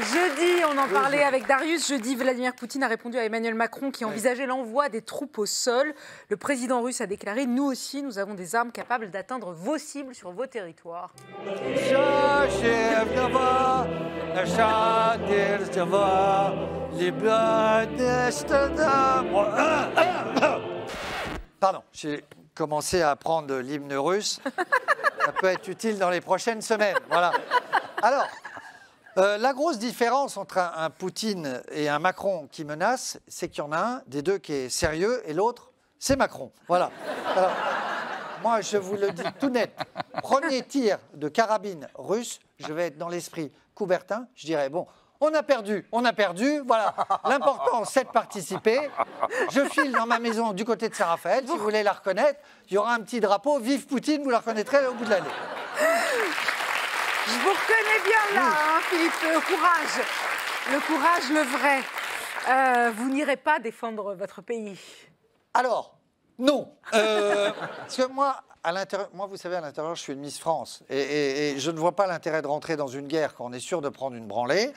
Jeudi, on en parlait avec Darius. Jeudi, Vladimir Poutine a répondu à Emmanuel Macron qui envisageait l'envoi des troupes au sol. Le président russe a déclaré Nous aussi, nous avons des armes capables d'atteindre vos cibles sur vos territoires. Pardon, j'ai commencé à apprendre l'hymne russe. Ça peut être utile dans les prochaines semaines. Voilà. Alors, euh, la grosse différence entre un, un Poutine et un Macron qui menace, c'est qu'il y en a un des deux qui est sérieux et l'autre, c'est Macron. Voilà. Alors, moi, je vous le dis tout net. Premier tir de carabine russe, je vais être dans l'esprit Coubertin. Je dirais, bon, on a perdu, on a perdu. Voilà. L'important, c'est de participer. Je file dans ma maison du côté de Saint-Raphaël. Si vous voulez la reconnaître, il y aura un petit drapeau. Vive Poutine, vous la reconnaîtrez au bout de l'année. Je vous reconnais bien là, hein, Philippe, le courage. Le courage, le vrai. Euh, vous n'irez pas défendre votre pays. Alors, non. Euh, parce que moi, à l'intérieur, moi, vous savez, à l'intérieur, je suis une Miss France. Et, et- et je ne vois pas l'intérêt de rentrer dans une guerre quand on est sûr de prendre une branlée.